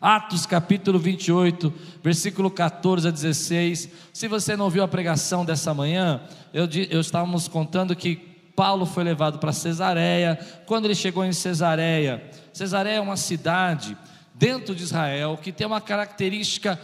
Atos capítulo 28, versículo 14 a 16. Se você não viu a pregação dessa manhã, eu, eu estávamos contando que Paulo foi levado para Cesareia. Quando ele chegou em Cesareia, Cesareia é uma cidade dentro de Israel que tem uma característica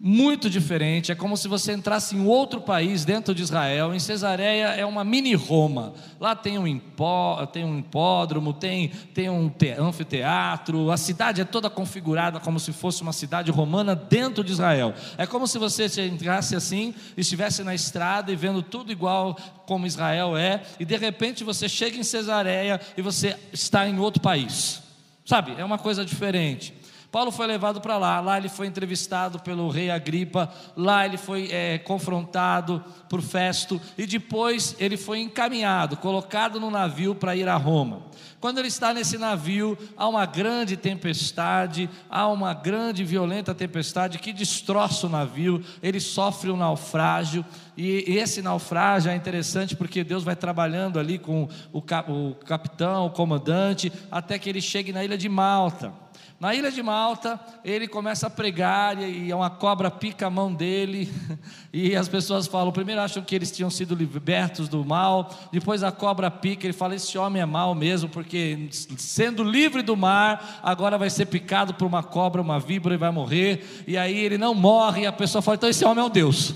muito diferente. É como se você entrasse em outro país dentro de Israel. Em Cesareia é uma mini Roma. Lá tem um, hipó, tem um hipódromo, tem, tem um te, anfiteatro. A cidade é toda configurada como se fosse uma cidade romana dentro de Israel. É como se você entrasse assim, estivesse na estrada e vendo tudo igual como Israel é, e de repente você chega em Cesareia e você está em outro país. Sabe, é uma coisa diferente. Paulo foi levado para lá, lá ele foi entrevistado pelo rei Agripa, lá ele foi é, confrontado por Festo, e depois ele foi encaminhado, colocado no navio para ir a Roma. Quando ele está nesse navio, há uma grande tempestade, há uma grande violenta tempestade que destroça o navio, ele sofre um naufrágio, e esse naufrágio é interessante porque Deus vai trabalhando ali com o, capitão, o comandante, até que ele chegue na ilha de Malta. Na ilha de Malta, ele começa a pregar e uma cobra pica a mão dele. E as pessoas falam: primeiro acham que eles tinham sido libertos do mal, depois a cobra pica. Ele fala: esse homem é mau mesmo, porque sendo livre do mar, agora vai ser picado por uma cobra, uma víbora e vai morrer. E aí ele não morre. E a pessoa fala: então esse homem é um Deus.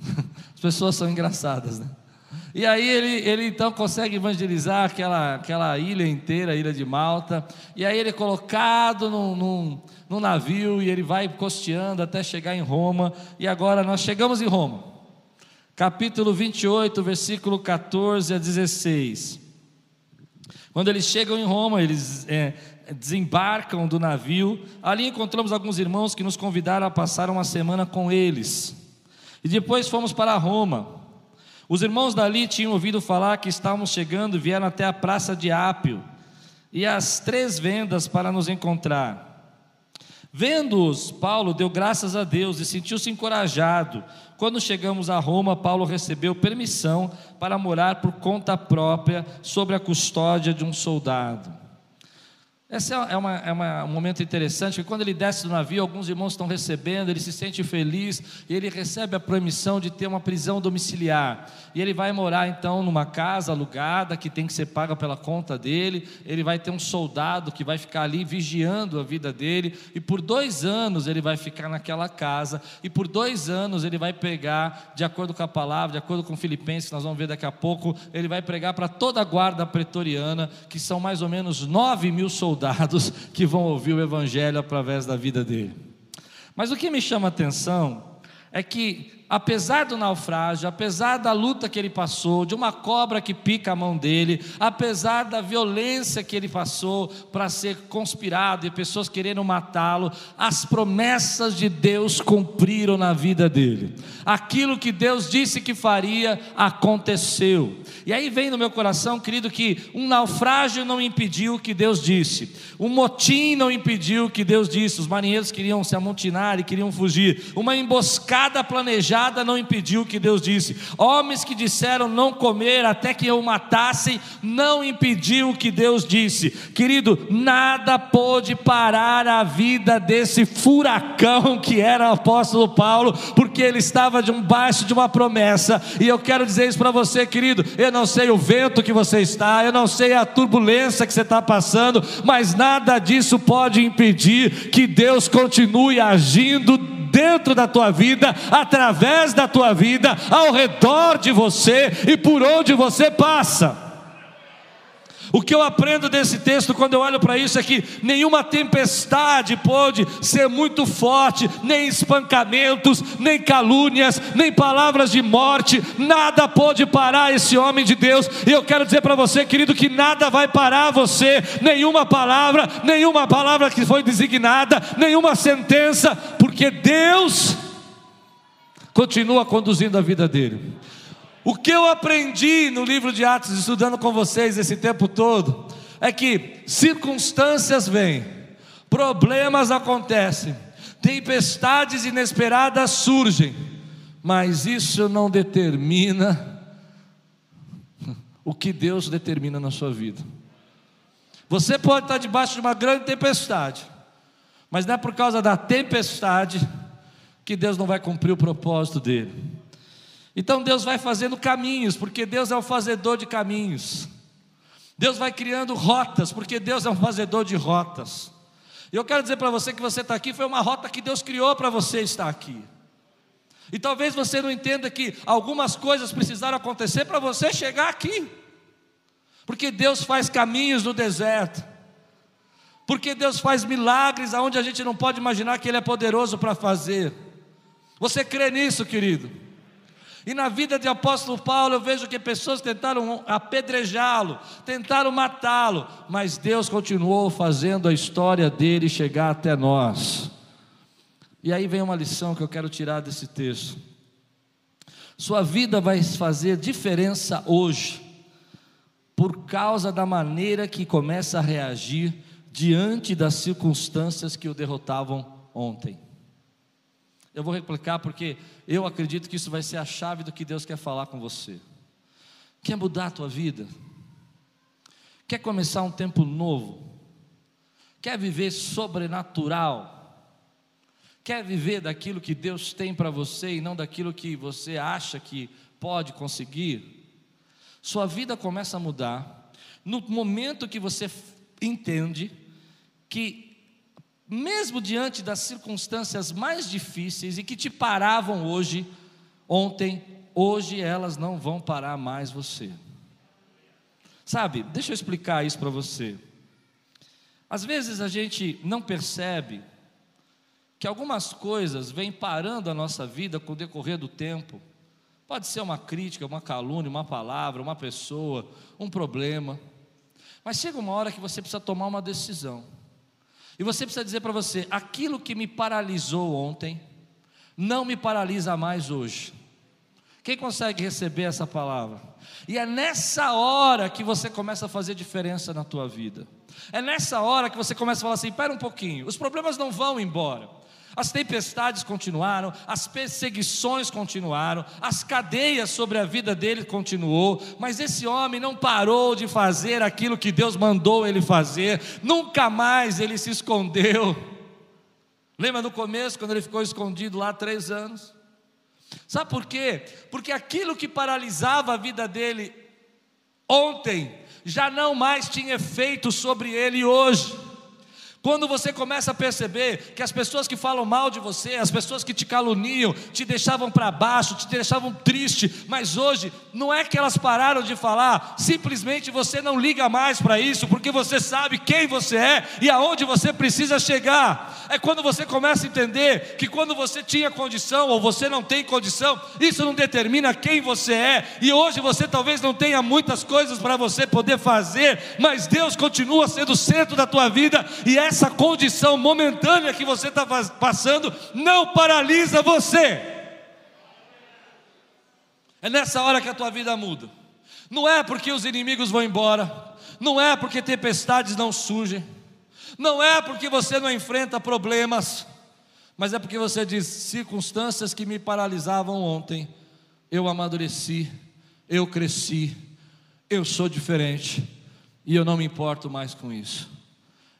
As pessoas são engraçadas, né? E aí ele, ele então consegue evangelizar aquela, aquela ilha inteira, a ilha de Malta. E aí ele é colocado num, num, num navio e ele vai costeando até chegar em Roma. E agora nós chegamos em Roma. Capítulo 28, versículo 14 a 16. Quando eles chegam em Roma, eles é, desembarcam do navio. Ali encontramos alguns irmãos que nos convidaram a passar uma semana com eles. E depois fomos para Roma. Os irmãos dali tinham ouvido falar que estávamos chegando vieram até a praça de Ápio e as três vendas para nos encontrar. Vendo-os, Paulo deu graças a Deus e sentiu-se encorajado. Quando chegamos a Roma, Paulo recebeu permissão para morar por conta própria, sob a custódia de um soldado. Esse é, é, uma, é uma, um momento interessante, porque quando ele desce do navio, alguns irmãos estão recebendo, ele se sente feliz, e ele recebe a permissão de ter uma prisão domiciliar. E ele vai morar então numa casa alugada, que tem que ser paga pela conta dele, ele vai ter um soldado que vai ficar ali vigiando a vida dele, e por dois anos ele vai ficar naquela casa, e por dois anos ele vai pregar, de acordo com a palavra, de acordo com Filipenses, que nós vamos ver daqui a pouco, ele vai pregar para toda a guarda pretoriana, que são mais ou menos nove mil soldados soldados que vão ouvir o Evangelho através da vida dele. Mas o que me chama a atenção é que apesar do naufrágio, apesar da luta que ele passou, de uma cobra que pica a mão dele, apesar da violência que ele passou para ser conspirado e pessoas querendo matá-lo, as promessas de Deus cumpriram na vida dele. Aquilo que Deus disse que faria aconteceu. E aí vem no meu coração, querido, que um naufrágio não impediu o que Deus disse, um motim não impediu o que Deus disse. Os marinheiros queriam se amontinar e queriam fugir, uma emboscada planejada queijada não impediu o que Deus disse. Homens que disseram não comer até que eu matassem, não impediu o que Deus disse. Querido, nada pôde parar a vida desse furacão que era o apóstolo Paulo, porque ele estava debaixo de uma promessa. E eu quero dizer isso para você, querido. Eu não sei o vento que você está, eu não sei a turbulência que você está passando, mas nada disso pode impedir que Deus continue agindo dentro da tua vida, através da tua vida, ao redor de você e por onde você passa. O que eu aprendo desse texto quando eu olho para isso é que nenhuma tempestade pode ser muito forte, nem espancamentos, nem calúnias, nem palavras de morte, nada pode parar esse homem de Deus. E eu quero dizer para você, querido, que nada vai parar você, nenhuma palavra, nenhuma palavra que foi designada, nenhuma sentença, porque Deus continua conduzindo a vida dele. O que eu aprendi no livro de Atos, estudando com vocês esse tempo todo, é que circunstâncias vêm, problemas acontecem, tempestades inesperadas surgem, mas isso não determina o que Deus determina na sua vida. Você pode estar debaixo de uma grande tempestade, Mas não é por causa da tempestade que Deus não vai cumprir o propósito dele. Então Deus vai fazendo caminhos, porque Deus é o fazedor de caminhos. Deus vai criando rotas, porque Deus é um fazedor de rotas. E eu quero dizer para você que você está aqui, foi uma rota que Deus criou para você estar aqui. E talvez você não entenda que algumas coisas precisaram acontecer para você chegar aqui. Porque Deus faz caminhos no deserto. Porque Deus faz milagres aonde a gente não pode imaginar que Ele é poderoso para fazer. Você crê nisso, querido? E na vida de apóstolo Paulo eu vejo que pessoas tentaram apedrejá-lo, tentaram matá-lo, mas Deus continuou fazendo a história dele chegar até nós. E aí vem uma lição que eu quero tirar desse texto. Sua vida vai fazer diferença hoje, por causa da maneira que começa a reagir diante das circunstâncias que o derrotavam ontem. Eu vou replicar porque eu acredito que isso vai ser a chave do que Deus quer falar com você. Quer mudar a tua vida? Quer começar um tempo novo? Quer viver sobrenatural? Quer viver daquilo que Deus tem para você e não daquilo que você acha que pode conseguir? Sua vida começa a mudar no momento que você entende que, mesmo diante das circunstâncias mais difíceis e que te paravam hoje, ontem, hoje elas não vão parar mais você. Sabe, deixa eu explicar isso para você. Às vezes a gente não percebe que algumas coisas vêm parando a nossa vida com o decorrer do tempo. Pode ser uma crítica, uma calúnia, uma palavra, uma pessoa, um problema. Mas chega uma hora que você precisa tomar uma decisão. E você precisa dizer para você: aquilo que me paralisou ontem, não me paralisa mais hoje. Quem consegue receber essa palavra? E é nessa hora que você começa a fazer diferença na tua vida. É nessa hora que você começa a falar assim: espera um pouquinho, os problemas não vão embora. As tempestades continuaram, as perseguições continuaram, as cadeias sobre a vida dele continuou, mas esse homem não parou de fazer aquilo que Deus mandou ele fazer, nunca mais ele se escondeu. Lembra no começo, quando ele ficou escondido lá três anos? Sabe por quê? Porque aquilo que paralisava a vida dele ontem, já não mais tinha efeito sobre ele hoje. Quando você começa a perceber que as pessoas que falam mal de você, as pessoas que te caluniam, te deixavam para baixo, te deixavam triste, mas hoje não é que elas pararam de falar, simplesmente você não liga mais para isso, porque você sabe quem você é e aonde você precisa chegar. É quando você começa a entender que quando você tinha condição ou você não tem condição, isso não determina quem você é, e hoje você talvez não tenha muitas coisas para você poder fazer, mas Deus continua sendo o centro da tua vida e essa essa condição momentânea que você está passando não paralisa você. É nessa hora que a tua vida muda. Não é porque os inimigos vão embora, não é porque tempestades não surgem, não é porque você não enfrenta problemas, mas é porque você diz: circunstâncias que me paralisavam ontem, eu amadureci, eu cresci, eu sou diferente e eu não me importo mais com isso.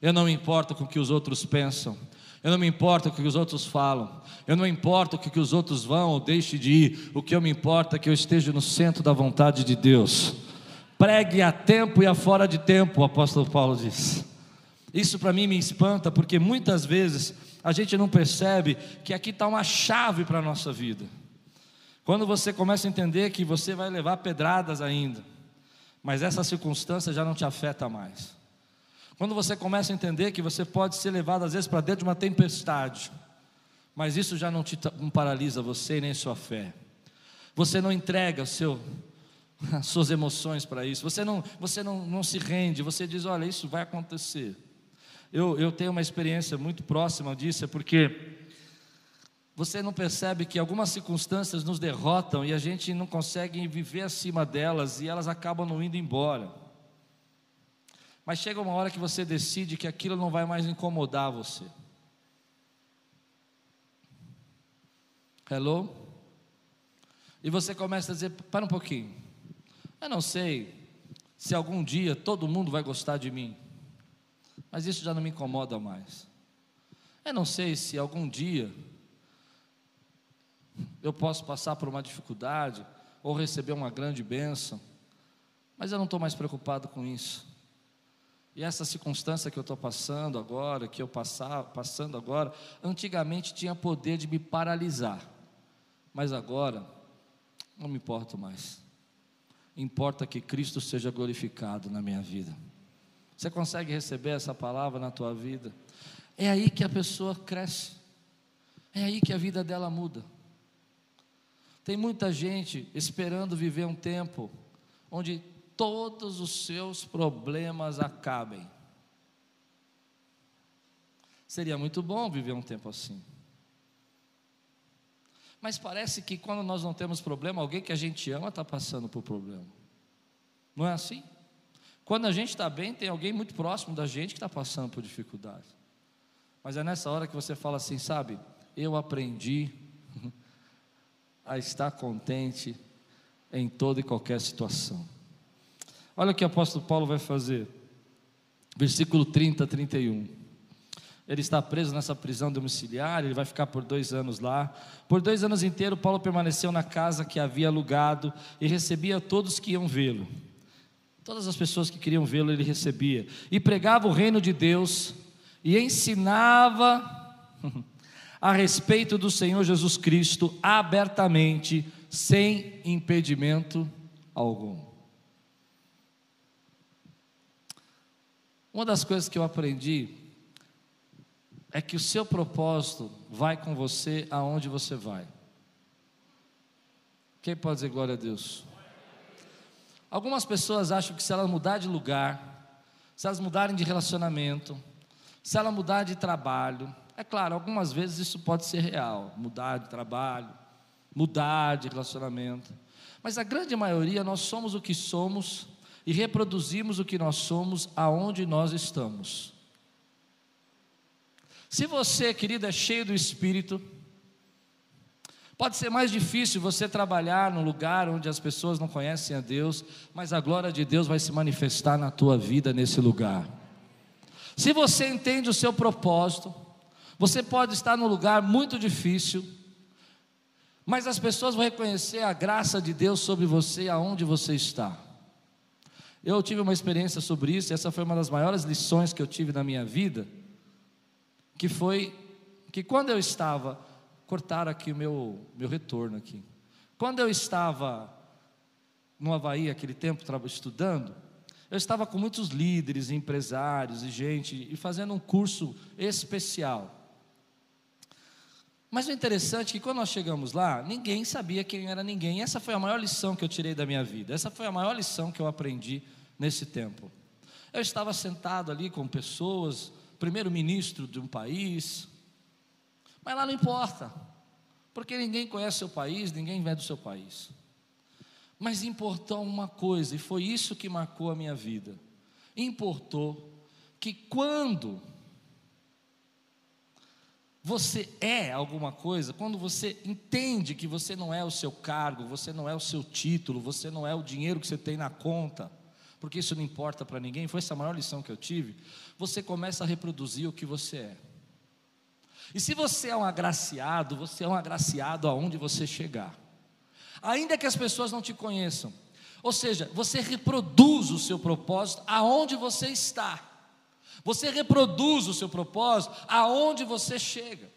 Eu não me importo com o que os outros pensam. Eu não me importo com o que os outros falam. Eu não me importo com o que os outros vão ou deixem de ir. O que eu me importo é que eu esteja no centro da vontade de Deus. Pregue a tempo e a fora de tempo, o apóstolo Paulo diz. Isso para mim me espanta, porque muitas vezes a gente não percebe que aqui está uma chave para a nossa vida. Quando você começa a entender que você vai levar pedradas ainda, mas essa circunstância já não te afeta mais. Quando você começa a entender que você pode ser levado às vezes para dentro de uma tempestade, mas isso já não te não paralisa você nem sua fé. Você não entrega o seu, as suas emoções para isso. Você não, você não, não se rende. Você diz: olha, isso vai acontecer. Eu, eu tenho uma experiência muito próxima disso, é porque você não percebe que algumas circunstâncias nos derrotam e a gente não consegue viver acima delas e elas acabam não indo embora. Mas chega uma hora que você decide que aquilo não vai mais incomodar você. Hello? E você começa a dizer: para um pouquinho. Eu não sei se algum dia todo mundo vai gostar de mim, mas isso já não me incomoda mais. Eu não sei se algum dia eu posso passar por uma dificuldade ou receber uma grande bênção, mas eu não estou mais preocupado com isso. E essa circunstância que eu estou passando agora, que eu passar, passando agora, antigamente tinha poder de me paralisar, mas agora não me importo mais. Importa que Cristo seja glorificado na minha vida. Você consegue receber essa palavra na tua vida? É aí que a pessoa cresce. É aí que a vida dela muda. Tem muita gente esperando viver um tempo onde todos os seus problemas acabem. Seria muito bom viver um tempo assim. Mas parece que quando nós não temos problema, alguém que a gente ama está passando por problema. Não é assim? Quando a gente está bem, tem alguém muito próximo da gente que está passando por dificuldade. Mas é nessa hora que você fala assim, sabe? Eu aprendi a estar contente em toda e qualquer situação. Olha o que o apóstolo Paulo vai fazer. Versículo 30, 31. Ele está preso nessa prisão domiciliar, ele vai ficar por dois anos lá. Por dois anos inteiros, Paulo permaneceu na casa que havia alugado e recebia todos que iam vê-lo. Todas as pessoas que queriam vê-lo, ele recebia. E pregava o reino de Deus e ensinava a respeito do Senhor Jesus Cristo abertamente, sem impedimento algum. Uma das coisas que eu aprendi é que o seu propósito vai com você aonde você vai. Quem pode dizer glória a Deus? Algumas pessoas acham que se elas mudar de lugar, se elas mudarem de relacionamento, se ela mudar de trabalho, é claro, algumas vezes isso pode ser real, mudar de trabalho, mudar de relacionamento. Mas a grande maioria nós somos o que somos e reproduzimos o que nós somos aonde nós estamos. Se você, querida, é cheio do Espírito, pode ser mais difícil você trabalhar num lugar onde as pessoas não conhecem a Deus, mas a glória de Deus vai se manifestar na tua vida nesse lugar. Se você entende o seu propósito, você pode estar num lugar muito difícil, mas as pessoas vão reconhecer a graça de Deus sobre você aonde você está. Eu tive uma experiência sobre isso, e essa foi uma das maiores lições que eu tive na minha vida, que foi que quando eu estava, cortar aqui o meu, meu retorno aqui, quando eu estava no Havaí, aquele tempo, estudando, eu estava com muitos líderes, empresários e gente, e fazendo um curso especial. Mas o interessante é que quando nós chegamos lá, ninguém sabia quem era ninguém. Essa foi a maior lição que eu tirei da minha vida. Essa foi a maior lição que eu aprendi nesse tempo. Eu estava sentado ali com pessoas, primeiro-ministro de um país, mas lá não importa, porque ninguém conhece seu país, ninguém vem do seu país. Mas importou uma coisa, e foi isso que marcou a minha vida. Importou que quando você é alguma coisa, quando você entende que você não é o seu cargo, você não é o seu título, você não é o dinheiro que você tem na conta, porque isso não importa para ninguém, foi essa a maior lição que eu tive. Você começa a reproduzir o que você é. E se você é um agraciado, você é um agraciado aonde você chegar. Ainda que as pessoas não te conheçam. Ou seja, você reproduz o seu propósito aonde você está. Você reproduz o seu propósito aonde você chega.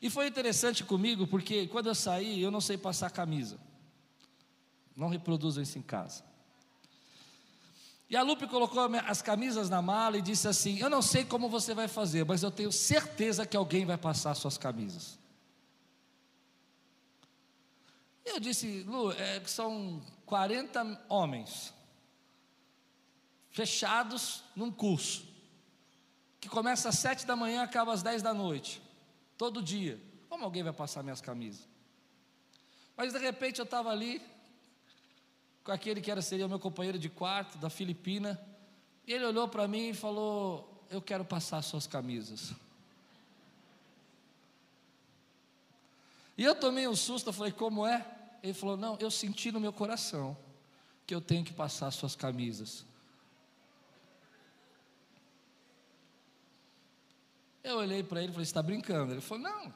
E foi interessante comigo, porque quando eu saí, eu não sei passar camisa. Não reproduzo isso em casa. E a Lupe colocou as camisas na mala e disse assim: Eu não sei como você vai fazer, mas eu tenho certeza que alguém vai passar suas camisas. Eu disse, Lu, é, são 40 homens fechados num curso, que começa às 7 da manhã e acaba às 10 da noite, todo dia. Como alguém vai passar minhas camisas? Mas de repente eu estava ali, com aquele que era, seria o meu companheiro de quarto, da Filipina, e ele olhou para mim e falou: Eu quero passar suas camisas. E eu tomei um susto, eu falei: Como é? Ele falou: Não, eu senti no meu coração que eu tenho que passar suas camisas. Eu olhei para ele e falei: Você está brincando? Ele falou: Não,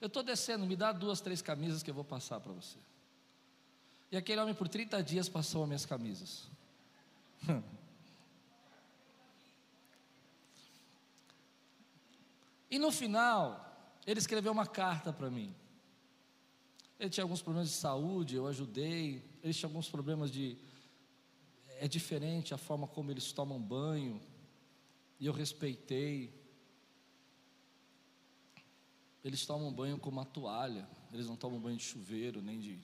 eu estou descendo, me dá duas, três camisas que eu vou passar para você. E aquele homem por 30 dias passou as minhas camisas. e no final, ele escreveu uma carta para mim. Ele tinha alguns problemas de saúde, eu ajudei. Ele tinha alguns problemas de. É diferente a forma como eles tomam banho, e eu respeitei. Eles tomam banho com uma toalha, eles não tomam banho de chuveiro, nem de.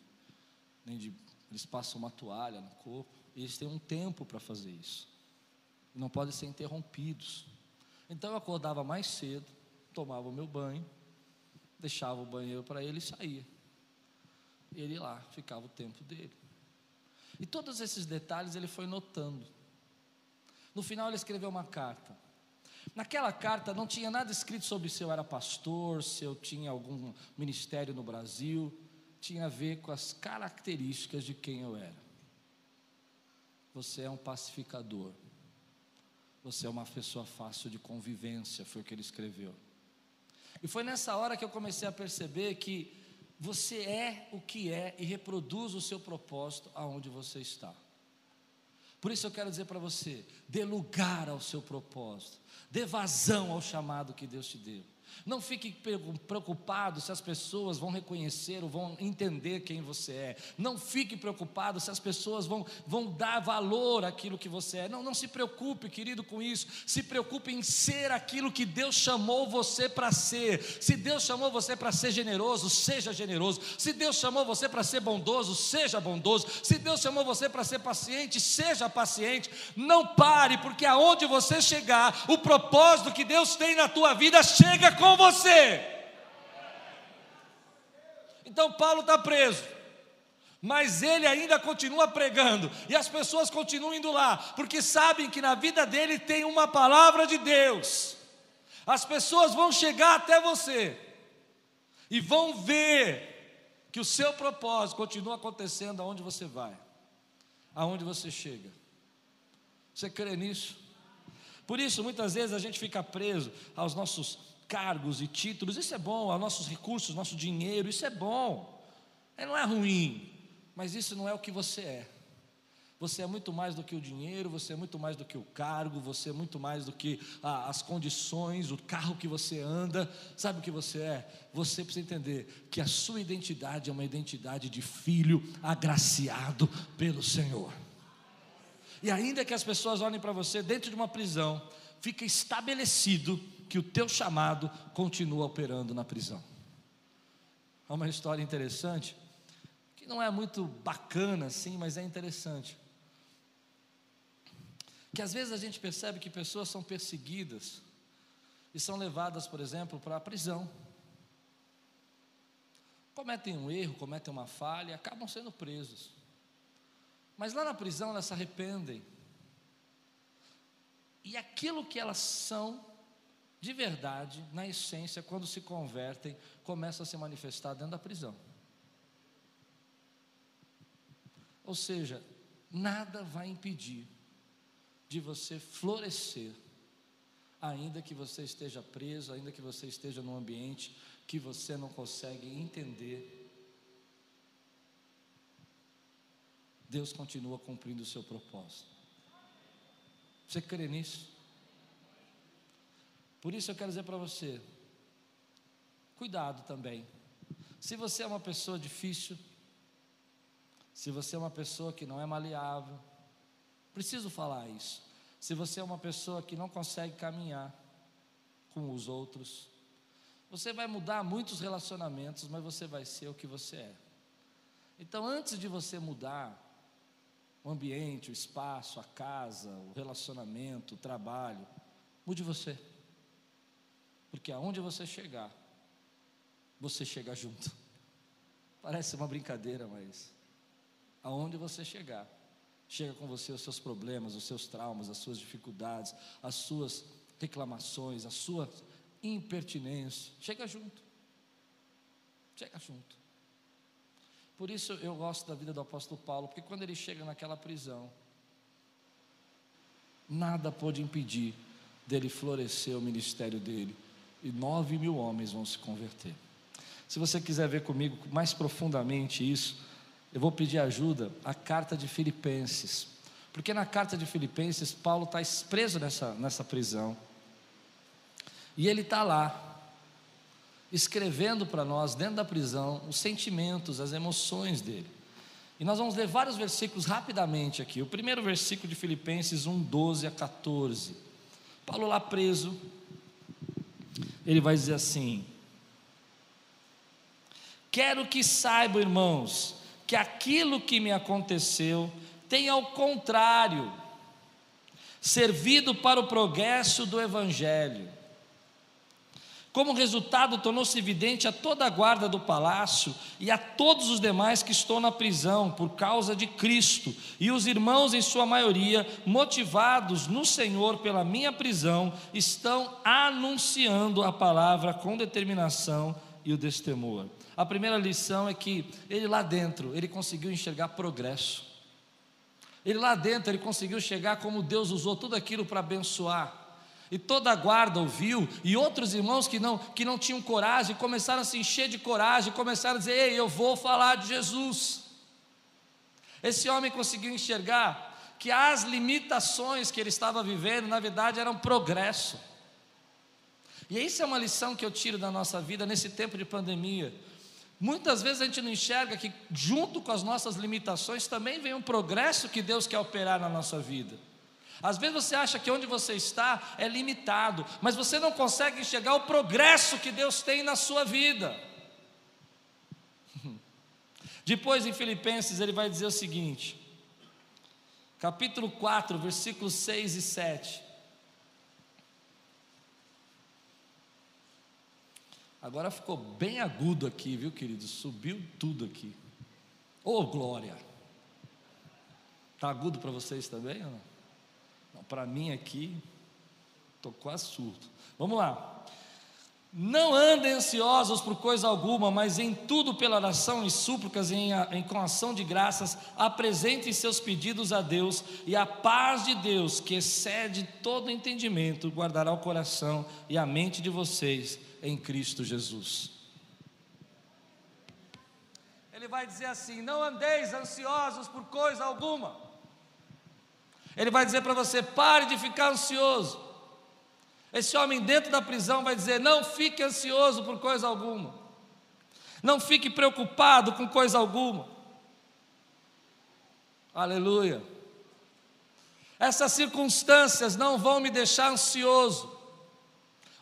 Nem de eles passam uma toalha no corpo, e eles têm um tempo para fazer isso, não podem ser interrompidos. Então eu acordava mais cedo, tomava o meu banho, deixava o banheiro para ele e saía. Ele lá ficava o tempo dele. E todos esses detalhes ele foi notando. No final ele escreveu uma carta. Naquela carta não tinha nada escrito sobre se eu era pastor, se eu tinha algum ministério no Brasil, tinha a ver com as características de quem eu era. Você é um pacificador. Você é uma pessoa fácil de convivência, foi o que ele escreveu. E foi nessa hora que eu comecei a perceber que você é o que é e reproduz o seu propósito aonde você está. Por isso eu quero dizer para você: dê lugar ao seu propósito, dê vazão ao chamado que Deus te deu. Não fique preocupado se as pessoas vão reconhecer ou vão entender quem você é. Não fique preocupado se as pessoas vão, vão dar valor àquilo que você é. Não, não se preocupe, querido, com isso. Se preocupe em ser aquilo que Deus chamou você para ser. Se Deus chamou você para ser generoso, seja generoso. Se Deus chamou você para ser bondoso, seja bondoso. Se Deus chamou você para ser paciente, seja paciente. Não pare, porque aonde você chegar, o propósito que Deus tem na tua vida chega com você. Então Paulo está preso, mas ele ainda continua pregando, e as pessoas continuam indo lá, porque sabem que na vida dele tem uma palavra de Deus. As pessoas vão chegar até você e vão ver que o seu propósito continua acontecendo aonde você vai, aonde você chega. Você crê nisso? Por isso, muitas vezes a gente fica preso aos nossos cargos e títulos, isso é bom, aos nossos recursos, nosso dinheiro, isso é bom, é, não é ruim, mas isso não é o que você é. Você é muito mais do que o dinheiro, você é muito mais do que o cargo, você é muito mais do que ah, as condições, o carro que você anda. Sabe o que você é? Você precisa entender que a sua identidade é uma identidade de filho agraciado pelo Senhor. E ainda que as pessoas olhem para você dentro de uma prisão, fica estabelecido que o teu chamado continua operando na prisão. É uma história interessante, que não é muito bacana assim, mas é interessante. Que às vezes a gente percebe que pessoas são perseguidas e são levadas, por exemplo, para a prisão. Cometem um erro, cometem uma falha e acabam sendo presos. Mas lá na prisão elas se arrependem. E aquilo que elas são, de verdade, na essência, quando se convertem, começa a se manifestar dentro da prisão. Ou seja, nada vai impedir de você florescer, ainda que você esteja preso, ainda que você esteja num ambiente que você não consegue entender. Deus continua cumprindo o seu propósito. Você crê nisso? Por isso eu quero dizer para você: cuidado também. Se você é uma pessoa difícil, se você é uma pessoa que não é maleável, preciso falar isso. Se você é uma pessoa que não consegue caminhar com os outros, você vai mudar muitos relacionamentos, mas você vai ser o que você é. Então, antes de você mudar o ambiente, o espaço, a casa, o relacionamento, o trabalho, mude você. Porque aonde você chegar, você chega junto. Parece uma brincadeira, mas aonde você chegar, chega com você os seus problemas, os seus traumas, as suas dificuldades, as suas reclamações, a sua impertinência. Chega junto. Chega junto. Por isso eu gosto da vida do apóstolo Paulo, porque quando ele chega naquela prisão, nada pode impedir dele florescer o ministério dele e nove mil homens vão se converter. Se você quiser ver comigo mais profundamente isso, eu vou pedir ajuda à carta de Filipenses. Porque na carta de Filipenses, Paulo está preso nessa, nessa prisão. E ele está lá, escrevendo para nós, dentro da prisão, os sentimentos, as emoções dele. E nós vamos ler vários versículos rapidamente aqui. O primeiro versículo de Filipenses 1, 12 a 14. Paulo lá preso, ele vai dizer assim: Quero que saibam, irmãos, que aquilo que me aconteceu tem ao contrário servido para o progresso do Evangelho como resultado, tornou-se evidente a toda a guarda do palácio e a todos os demais que estão na prisão por causa de Cristo, e os irmãos, em sua maioria, motivados no Senhor pela minha prisão, estão anunciando a palavra com determinação e o destemor. A primeira lição é que ele lá dentro, ele conseguiu enxergar progresso. Ele lá dentro, ele conseguiu chegar como Deus usou tudo aquilo para abençoar. E toda a guarda ouviu, e outros irmãos que não, que não tinham coragem começaram a se encher de coragem, começaram a dizer: Ei, eu vou falar de Jesus. Esse homem conseguiu enxergar que as limitações que ele estava vivendo, na verdade, eram progresso. E isso é uma lição que eu tiro da nossa vida nesse tempo de pandemia. Muitas vezes a gente não enxerga que, junto com as nossas limitações, também vem um progresso que Deus quer operar na nossa vida. Às vezes você acha que onde você está é limitado, mas você não consegue enxergar o progresso que Deus tem na sua vida. Depois em Filipenses ele vai dizer o seguinte, capítulo 4, versículos 6 e 7. Agora ficou bem agudo aqui, viu, querido? Subiu tudo aqui. Ô oh, glória! Está agudo para vocês também ou não? Para mim aqui, estou quase surdo. Vamos lá. Não andem ansiosos por coisa alguma, mas em tudo pela oração e súplicas, em, em, com ação de graças, apresentem seus pedidos a Deus, e a paz de Deus, que excede todo entendimento, guardará o coração e a mente de vocês em Cristo Jesus. Ele vai dizer assim: Não andeis ansiosos por coisa alguma ele vai dizer para você: pare de ficar ansioso. Esse homem dentro da prisão vai dizer: não fique ansioso por coisa alguma. Não fique preocupado com coisa alguma. Aleluia. Essas circunstâncias não vão me deixar ansioso.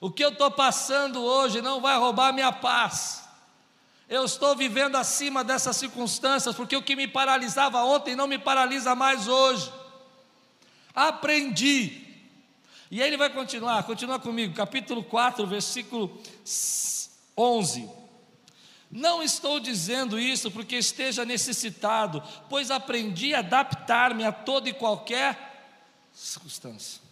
O que eu estou passando hoje não vai roubar minha paz. Eu estou vivendo acima dessas circunstâncias, porque o que me paralisava ontem não me paralisa mais hoje aprendi. E aí ele vai continuar, continua comigo, capítulo 4, versículo 11. Não estou dizendo isso porque esteja necessitado, pois aprendi a adaptar-me a toda e qualquer circunstância.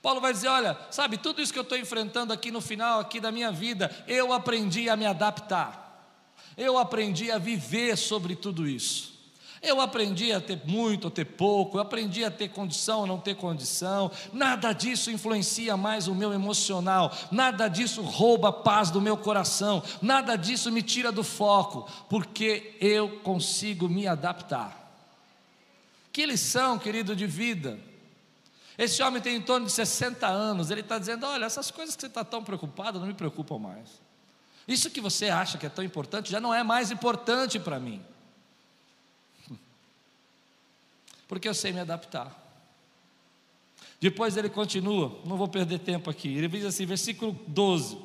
Paulo vai dizer: olha, sabe, tudo isso que eu estou enfrentando aqui no final aqui da minha vida, eu aprendi a me adaptar, eu aprendi a viver sobre tudo isso. Eu aprendi a ter muito, a ter pouco, eu aprendi a ter condição, a não ter condição, nada disso influencia mais o meu emocional, nada disso rouba a paz do meu coração, nada disso me tira do foco, porque eu consigo me adaptar. Que lição, querido, de vida. Esse homem tem em torno de 60 anos, ele está dizendo: olha, essas coisas que você está tão preocupado não me preocupam mais. Isso que você acha que é tão importante já não é mais importante para mim. Porque eu sei me adaptar. Depois ele continua, não vou perder tempo aqui. Ele diz assim, versículo 12.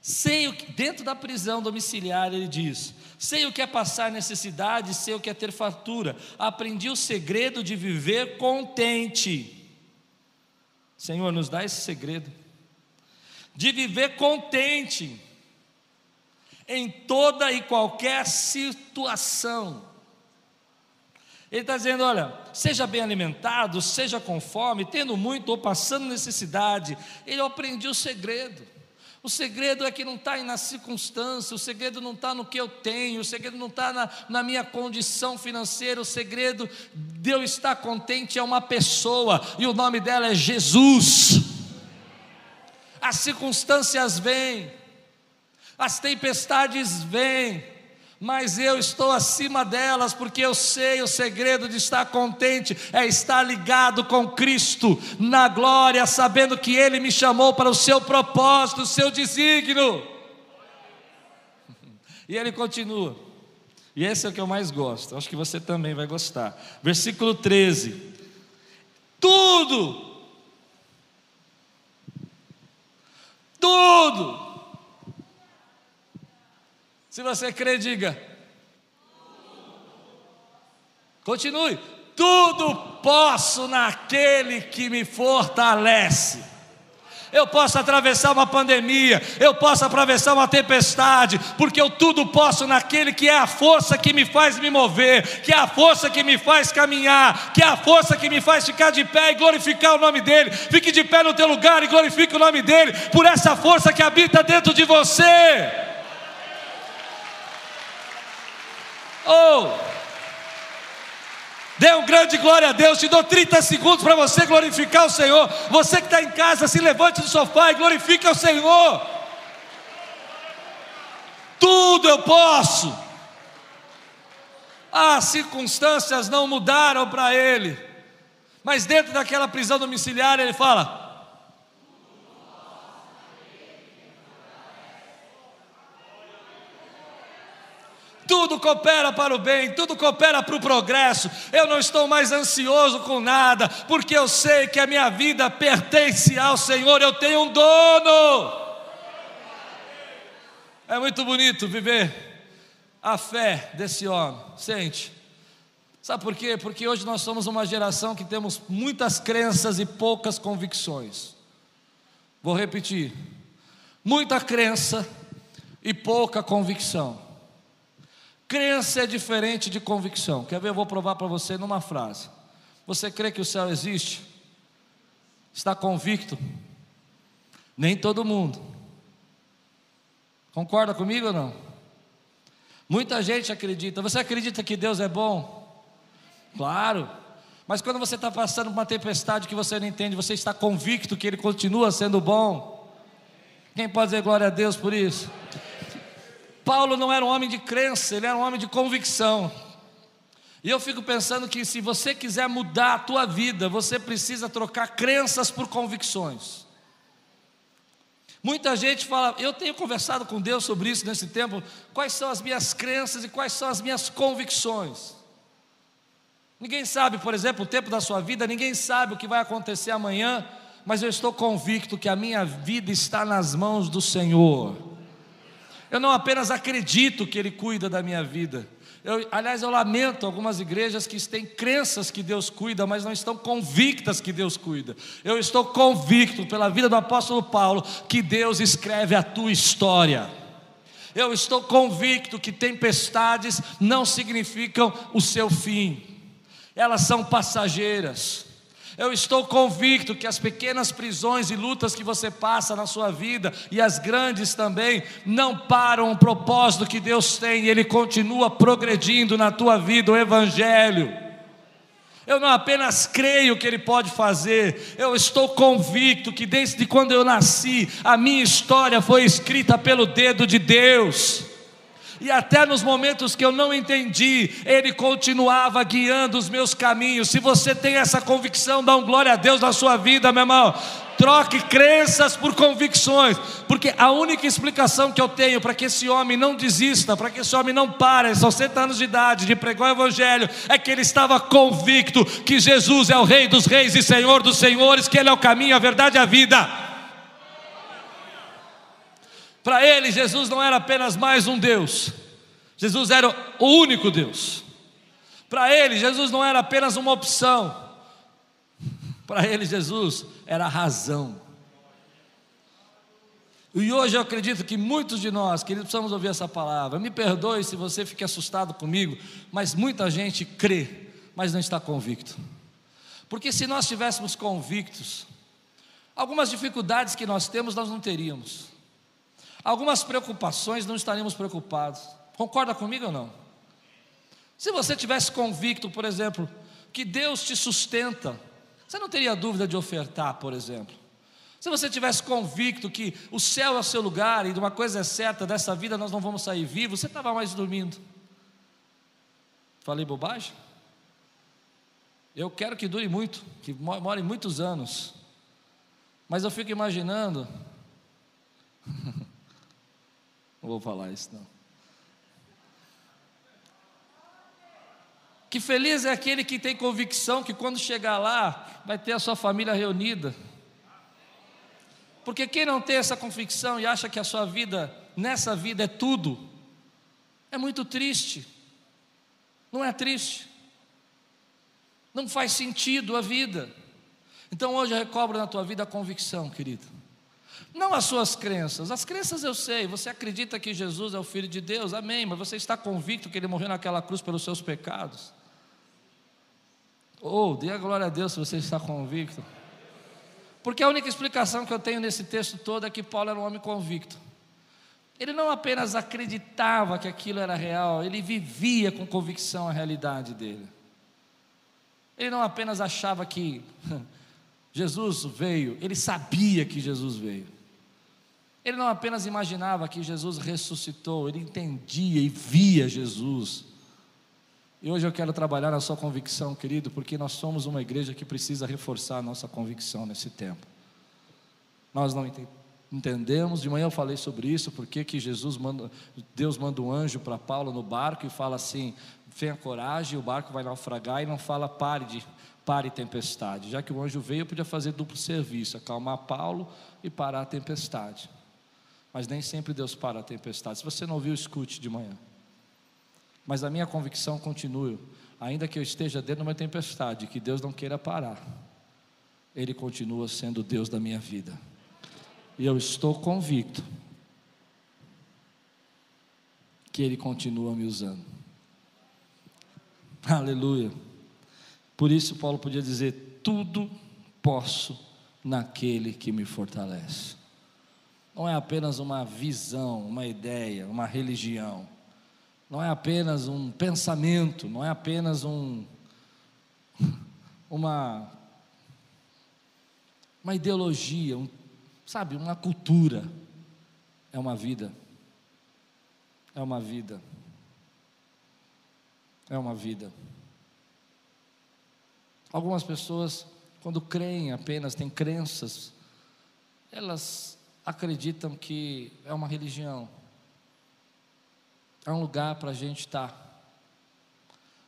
Sei o que, dentro da prisão domiciliar, ele diz: Sei o que é passar necessidade, sei o que é ter fartura. Aprendi o segredo de viver contente. Senhor, nos dá esse segredo. De viver contente em toda e qualquer situação ele está dizendo: olha, seja bem alimentado, seja com fome, tendo muito ou passando necessidade. Ele aprendeu o segredo. O segredo é que não está na circunstância, o segredo não está no que eu tenho, o segredo não está na, na, minha condição financeira, o segredo de eu estar contente é uma pessoa, e o nome dela é Jesus. as circunstâncias vêm, as tempestades vêm, mas eu estou acima delas, porque eu sei o segredo de estar contente é estar ligado com Cristo na glória, sabendo que Ele me chamou para o seu propósito, o seu desígnio. E ele continua, e esse é o que eu mais gosto, acho que você também vai gostar. Versículo 13: Tudo, tudo, se você crê, diga. Continue. Tudo posso naquele que me fortalece. Eu posso atravessar uma pandemia, eu posso atravessar uma tempestade, porque eu tudo posso naquele que é a força que me faz me mover, que é a força que me faz caminhar, que é a força que me faz ficar de pé e glorificar o nome dEle. Fique de pé no teu lugar e glorifique o nome dEle, por essa força que habita dentro de você. Oh! Dê um grande glória a Deus. Te dou 30 segundos para você glorificar o Senhor. Você que está em casa, se levante do sofá e glorifique o Senhor. Tudo eu posso. As circunstâncias não mudaram para ele. Mas dentro daquela prisão domiciliar, ele fala: tudo coopera para o bem, tudo coopera para o progresso. Eu não estou mais ansioso com nada, porque eu sei que a minha vida pertence ao Senhor, eu tenho um dono. É muito bonito viver a fé desse homem, sente. Sabe por quê? Porque hoje nós somos uma geração que temos muitas crenças e poucas convicções. Vou repetir: muita crença e pouca convicção. Crença é diferente de convicção. Quer ver? Eu vou provar para você numa frase. Você crê que o céu existe? Está convicto? Nem todo mundo. Concorda comigo ou não? Muita gente acredita. Você acredita que Deus é bom? Claro. Mas quando você está passando por uma tempestade que você não entende, você está convicto que Ele continua sendo bom? Quem pode dizer glória a Deus por isso? Paulo não era um homem de crença, ele era um homem de convicção. E eu fico pensando que se você quiser mudar a tua vida, você precisa trocar crenças por convicções. Muita gente fala, eu tenho conversado com Deus sobre isso nesse tempo, quais são as minhas crenças e quais são as minhas convicções. Ninguém sabe, por exemplo, o tempo da sua vida, ninguém sabe o que vai acontecer amanhã, mas eu estou convicto que a minha vida está nas mãos do Senhor. Eu não apenas acredito que Ele cuida da minha vida. Eu, aliás, eu lamento algumas igrejas que têm crenças que Deus cuida, mas não estão convictas que Deus cuida. Eu estou convicto, pela vida do apóstolo Paulo, que Deus escreve a tua história. Eu estou convicto que tempestades não significam o seu fim, elas são passageiras. Eu estou convicto que as pequenas prisões e lutas que você passa na sua vida, e as grandes também, não param o propósito que Deus tem, Ele continua progredindo na tua vida, o Evangelho. Eu não apenas creio que Ele pode fazer, eu estou convicto que desde quando eu nasci, a minha história foi escrita pelo dedo de Deus e até nos momentos que eu não entendi, Ele continuava guiando os meus caminhos. Se você tem essa convicção, dá um glória a Deus na sua vida, meu irmão. Troque crenças por convicções, porque a única explicação que eu tenho para que esse homem não desista, para que esse homem não pare, são 60 anos de idade, de pregar o Evangelho, é que ele estava convicto que Jesus é o Rei dos Reis e Senhor dos Senhores, que Ele é o caminho, a verdade e a vida. Para ele, Jesus não era apenas mais um Deus, Jesus era o único Deus. Para ele, Jesus não era apenas uma opção, para ele, Jesus era a razão. E hoje eu acredito que muitos de nós, queridos, precisamos ouvir essa palavra. Me perdoe se você fica assustado comigo, mas muita gente crê, mas não está convicto. Porque se nós estivéssemos convictos, algumas dificuldades que nós temos nós não teríamos. Algumas preocupações não estaríamos preocupados. Concorda comigo ou não? Se você tivesse convicto, por exemplo, que Deus te sustenta, você não teria dúvida de ofertar, por exemplo. Se você tivesse convicto que o céu é o seu lugar e de uma coisa é certa, dessa vida nós não vamos sair vivos, você estava mais dormindo. Falei bobagem? Eu quero que dure muito, que more muitos anos. Mas eu fico imaginando. não vou falar isso não. Que feliz é aquele que tem convicção que quando chegar lá vai ter a sua família reunida. Porque quem não tem essa convicção e acha que a sua vida, nessa vida, é tudo, é muito triste. Não é triste? Não faz sentido a vida. Então hoje eu recobro na tua vida a convicção, querido. Não as suas crenças. As crenças eu sei. Você acredita que Jesus é o Filho de Deus, amém. Mas você está convicto que Ele morreu naquela cruz pelos seus pecados. Ou, oh, dê a glória a Deus se você está convicto. Porque a única explicação que eu tenho nesse texto todo é que Paulo era um homem convicto. Ele não apenas acreditava que aquilo era real, ele vivia com convicção a realidade dele. Ele não apenas achava que Jesus veio, ele sabia que Jesus veio. Ele não apenas imaginava que Jesus ressuscitou, ele entendia e via Jesus. E hoje eu quero trabalhar na sua convicção, querido, porque nós somos uma igreja que precisa reforçar a nossa convicção nesse tempo. Nós não entendemos, de manhã eu falei sobre isso, porque que Jesus manda, Deus manda um anjo para Paulo no barco e fala assim: tenha coragem, o barco vai naufragar e não fala pare de pare tempestade. Já que o anjo veio, podia fazer duplo serviço, acalmar Paulo e parar a tempestade. Mas nem sempre Deus para a tempestade. Se você não ouviu, escute de manhã. Mas a minha convicção continua, ainda que eu esteja dentro de uma tempestade, que Deus não queira parar, Ele continua sendo Deus da minha vida. E eu estou convicto que Ele continua me usando. Aleluia. Por isso, Paulo podia dizer: tudo posso naquele que me fortalece. Não é apenas uma visão, uma ideia, uma religião. Não é apenas um pensamento, não é apenas um, uma, uma ideologia, um, sabe, uma cultura, é uma vida, é uma vida, é uma vida. Algumas pessoas, quando creem apenas, têm crenças, elas acreditam que é uma religião é um lugar para a gente estar.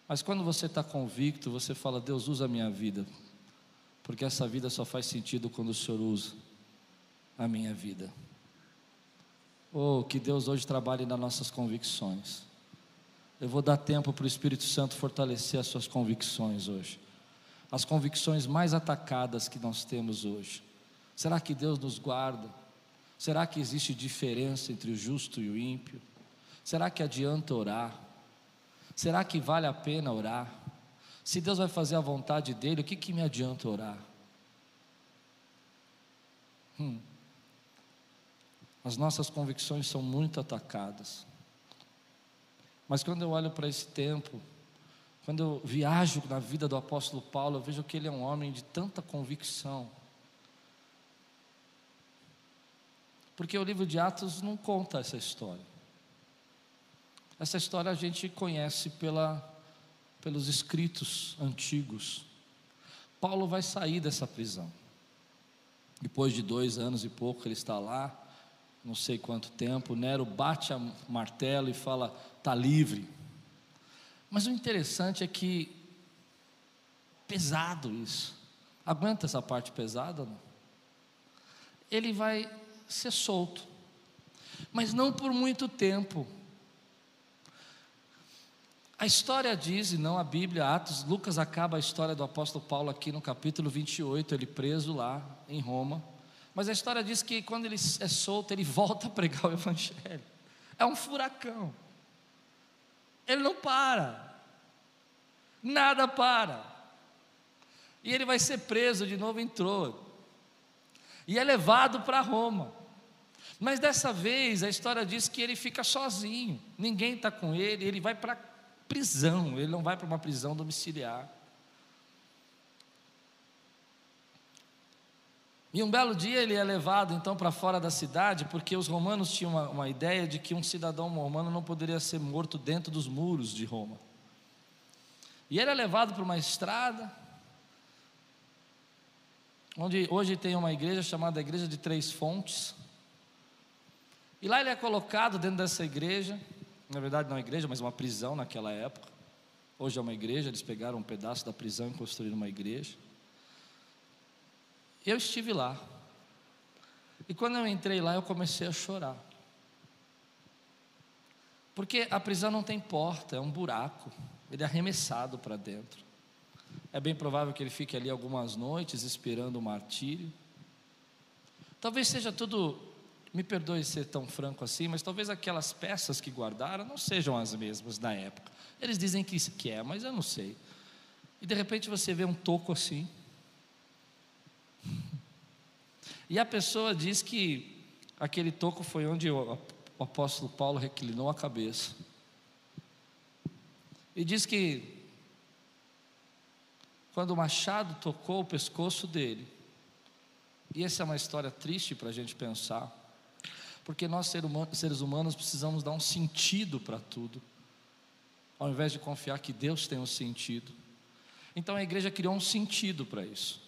Mas quando você está convicto, você fala: Deus usa a minha vida, porque essa vida só faz sentido quando o Senhor usa a minha vida. Oh, que Deus hoje trabalhe nas nossas convicções. Eu vou dar tempo para o Espírito Santo fortalecer as suas convicções hoje. As convicções mais atacadas que nós temos hoje. Será que Deus nos guarda? Será que existe diferença entre o justo e o ímpio? Será que adianta orar? Será que vale a pena orar? Se Deus vai fazer a vontade dele, o que, que me adianta orar? Hum. As nossas convicções são muito atacadas. Mas quando eu olho para esse tempo, quando eu viajo na vida do apóstolo Paulo, eu vejo que ele é um homem de tanta convicção. Porque o livro de Atos não conta essa história. Essa história a gente conhece pela, pelos escritos antigos. Paulo vai sair dessa prisão. Depois de dois anos e pouco, ele está lá, não sei quanto tempo. Nero bate a martelo e fala: está livre. Mas o interessante é que, pesado isso. Aguenta essa parte pesada? Não? Ele vai ser solto, mas não por muito tempo a história diz, e não a Bíblia, Atos, Lucas acaba a história do apóstolo Paulo aqui no capítulo 28, ele preso lá em Roma. Mas a história diz que quando ele é solto, ele volta a pregar o Evangelho. É um furacão. Ele não para. Nada para. E ele vai ser preso de novo em. E é levado para Roma. Mas dessa vez a história diz que ele fica sozinho. Ninguém está com ele. Ele vai para prisão, ele não vai para uma prisão domiciliar. E um belo dia ele é levado então para fora da cidade, porque os romanos tinham uma, uma, ideia de que um cidadão romano não poderia ser morto dentro dos muros de Roma. E ele é levado para uma estrada, onde hoje tem uma igreja chamada Igreja de Três Fontes. E lá ele é colocado dentro dessa igreja, na verdade não é igreja, mas uma prisão naquela época. Hoje é uma igreja, eles pegaram um pedaço da prisão e construíram uma igreja. Eu estive lá. E quando eu entrei lá, eu comecei a chorar. Porque a prisão não tem porta, é um buraco. Ele é arremessado para dentro. É bem provável que ele fique ali algumas noites esperando o martírio. Talvez seja tudo, me perdoe ser tão franco assim, mas talvez aquelas peças que guardaram não sejam as mesmas da época. Eles dizem que, que é, mas eu não sei. E de repente você vê um toco assim, e a pessoa diz que aquele toco foi onde o apóstolo Paulo reclinou a cabeça. E diz que quando o machado tocou o pescoço dele, e essa é uma história triste para a gente pensar, porque nós seres humanos precisamos dar um sentido para tudo, ao invés de confiar que Deus tem um sentido. Então a igreja criou um sentido para isso.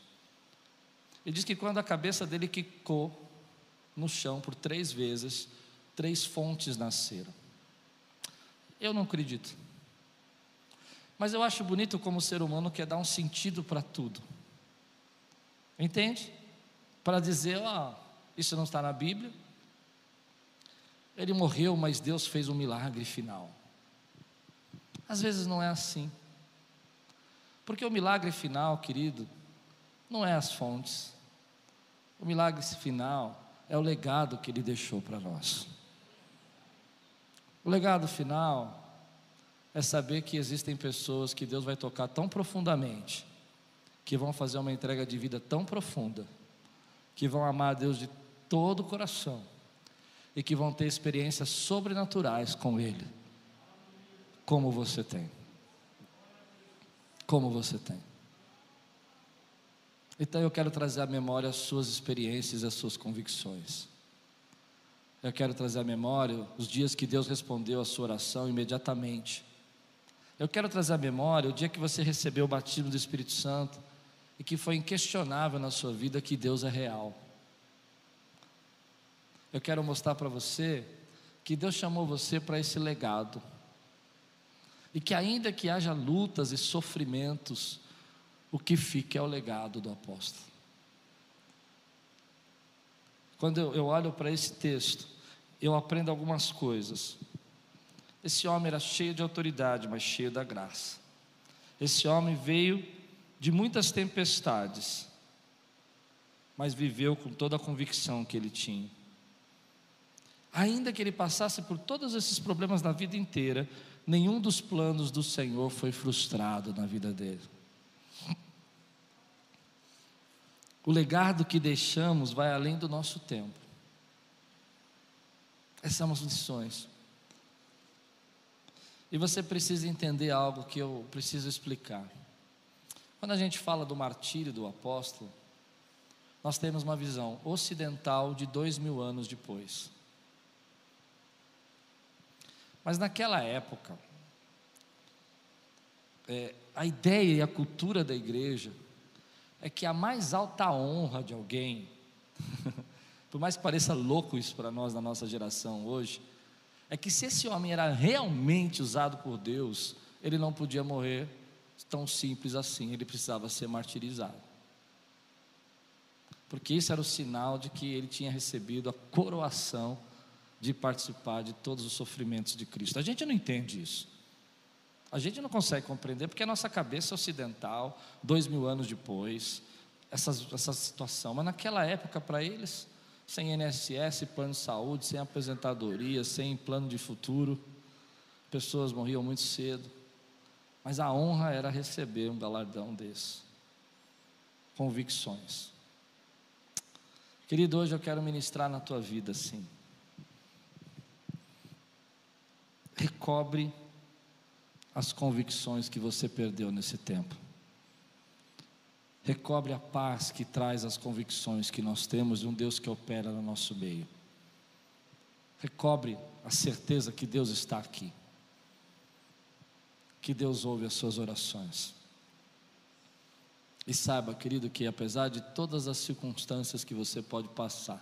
Ele diz que quando a cabeça dele quicou no chão por três vezes, três fontes nasceram. Eu não acredito. Mas eu acho bonito como o ser humano quer dar um sentido para tudo. Entende? Para dizer, ó, oh, isso não está na Bíblia. Ele morreu, mas Deus fez um milagre final. Às vezes não é assim. Porque o milagre final, querido, não é as fontes. O milagre final é o legado que ele deixou para nós. O legado final é saber que existem pessoas que Deus vai tocar tão profundamente, que vão fazer uma entrega de vida tão profunda, que vão amar a Deus de todo o coração e que vão ter experiências sobrenaturais com Ele, como você tem. Como você tem. Então eu quero trazer à memória as suas experiências as suas convicções. Eu quero trazer à memória os dias que Deus respondeu a sua oração imediatamente. Eu quero trazer à memória o dia que você recebeu o batismo do Espírito Santo e que foi inquestionável na sua vida que Deus é real. Eu quero mostrar para você que Deus chamou você para esse legado. E que ainda que haja lutas e sofrimentos, o que fica é o legado do apóstolo. Quando eu, eu olho para esse texto, eu aprendo algumas coisas. Esse homem era cheio de autoridade, mas cheio da graça. Esse homem veio de muitas tempestades, mas viveu com toda a convicção que ele tinha. Ainda que ele passasse por todos esses problemas na vida inteira, nenhum dos planos do Senhor foi frustrado na vida dele. O legado que deixamos vai além do nosso tempo. Essas são as lições. E você precisa entender algo que eu preciso explicar. Quando a gente fala do martírio do apóstolo, nós temos uma visão ocidental de dois mil anos depois. Mas naquela época, é, a ideia e a cultura da igreja é que a mais alta honra de alguém, por mais que pareça louco isso para nós na nossa geração hoje, é que se esse homem era realmente usado por Deus, ele não podia morrer tão simples assim, ele precisava ser martirizado. Porque isso era o sinal de que ele tinha recebido a coroação de participar de todos os sofrimentos de Cristo. A gente não entende isso. A gente não consegue compreender porque a nossa cabeça ocidental, dois mil anos depois, essa, essa situação. Mas naquela época, para eles, sem INSS, plano de saúde, sem aposentadoria, sem plano de futuro, pessoas morriam muito cedo. Mas a honra era receber um galardão desse. Convicções. Querido, hoje eu quero ministrar na tua vida assim. Recobre as convicções que você perdeu nesse tempo. Recobre a paz que traz as convicções que nós temos de um Deus que opera no nosso meio. Recobre a certeza que Deus está aqui. Que Deus ouve as suas orações. E saiba, querido, que apesar de todas as circunstâncias que você pode passar,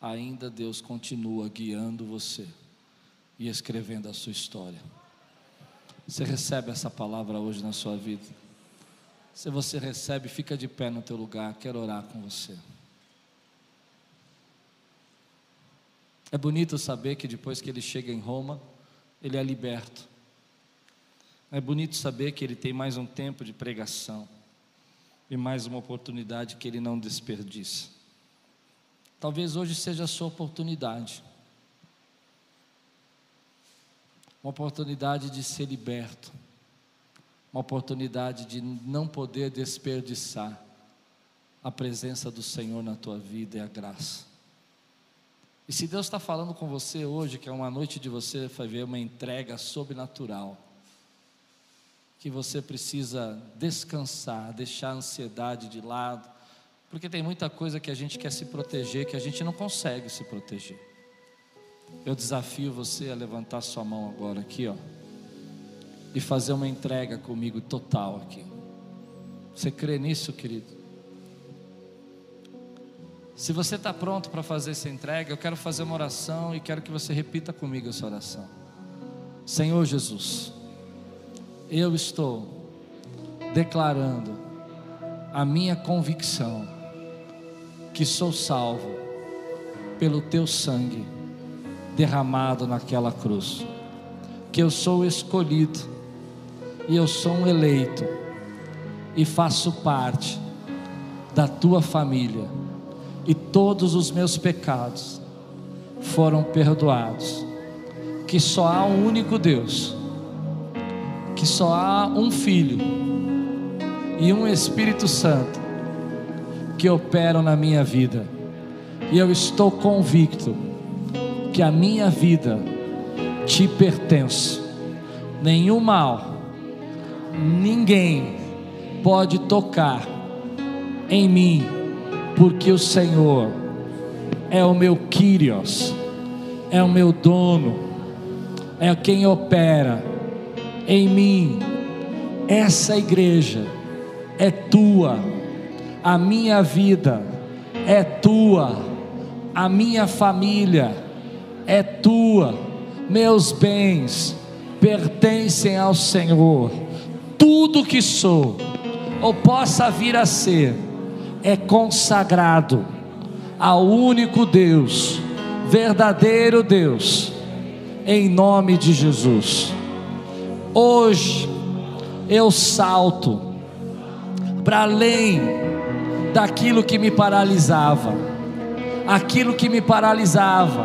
ainda Deus continua guiando você e escrevendo a sua história. Você recebe essa palavra hoje na sua vida? Se você recebe, fica de pé no teu lugar, quero orar com você. É bonito saber que depois que ele chega em Roma, ele é liberto. É bonito saber que ele tem mais um tempo de pregação e mais uma oportunidade que ele não desperdiça. Talvez hoje seja a sua oportunidade. Uma oportunidade de ser liberto uma oportunidade de não poder desperdiçar a presença do Senhor na tua vida e a graça. E se Deus está falando com você hoje, que é uma noite de você vai ver uma entrega sobrenatural, que você precisa descansar, deixar a ansiedade de lado, porque tem muita coisa que a gente quer se proteger que a gente não consegue se proteger. Eu desafio você a levantar sua mão agora aqui, ó e fazer uma entrega comigo total aqui. Você crê nisso, querido? Se você está pronto para fazer essa entrega, eu quero fazer uma oração e quero que você repita comigo essa oração. Senhor Jesus, eu estou declarando a minha convicção que sou salvo pelo teu sangue derramado naquela cruz, que eu sou escolhido e eu sou um eleito e faço parte da tua família e todos os meus pecados foram perdoados. Que só há um único Deus, que só há um Filho e um Espírito Santo que operam na minha vida. E eu estou convicto que a minha vida te pertence. Nenhum mal ninguém pode tocar em mim, porque o Senhor é o meu Kyrios, é o meu dono, é quem opera em mim. Essa igreja é tua, a minha vida é tua, a minha família é tua, meus bens pertencem ao Senhor tudo que sou ou possa vir a ser é consagrado ao único Deus, verdadeiro Deus, em nome de Jesus. Hoje eu salto para além daquilo que me paralisava. Aquilo que me paralisava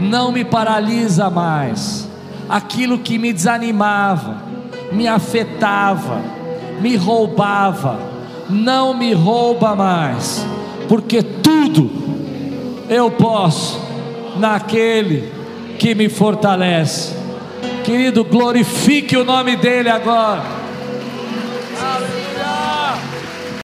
não me paralisa mais. Aquilo que me desanimava me afetava, me roubava, não me rouba mais, porque tudo eu posso naquele que me fortalece. Querido, glorifique o nome dEle agora.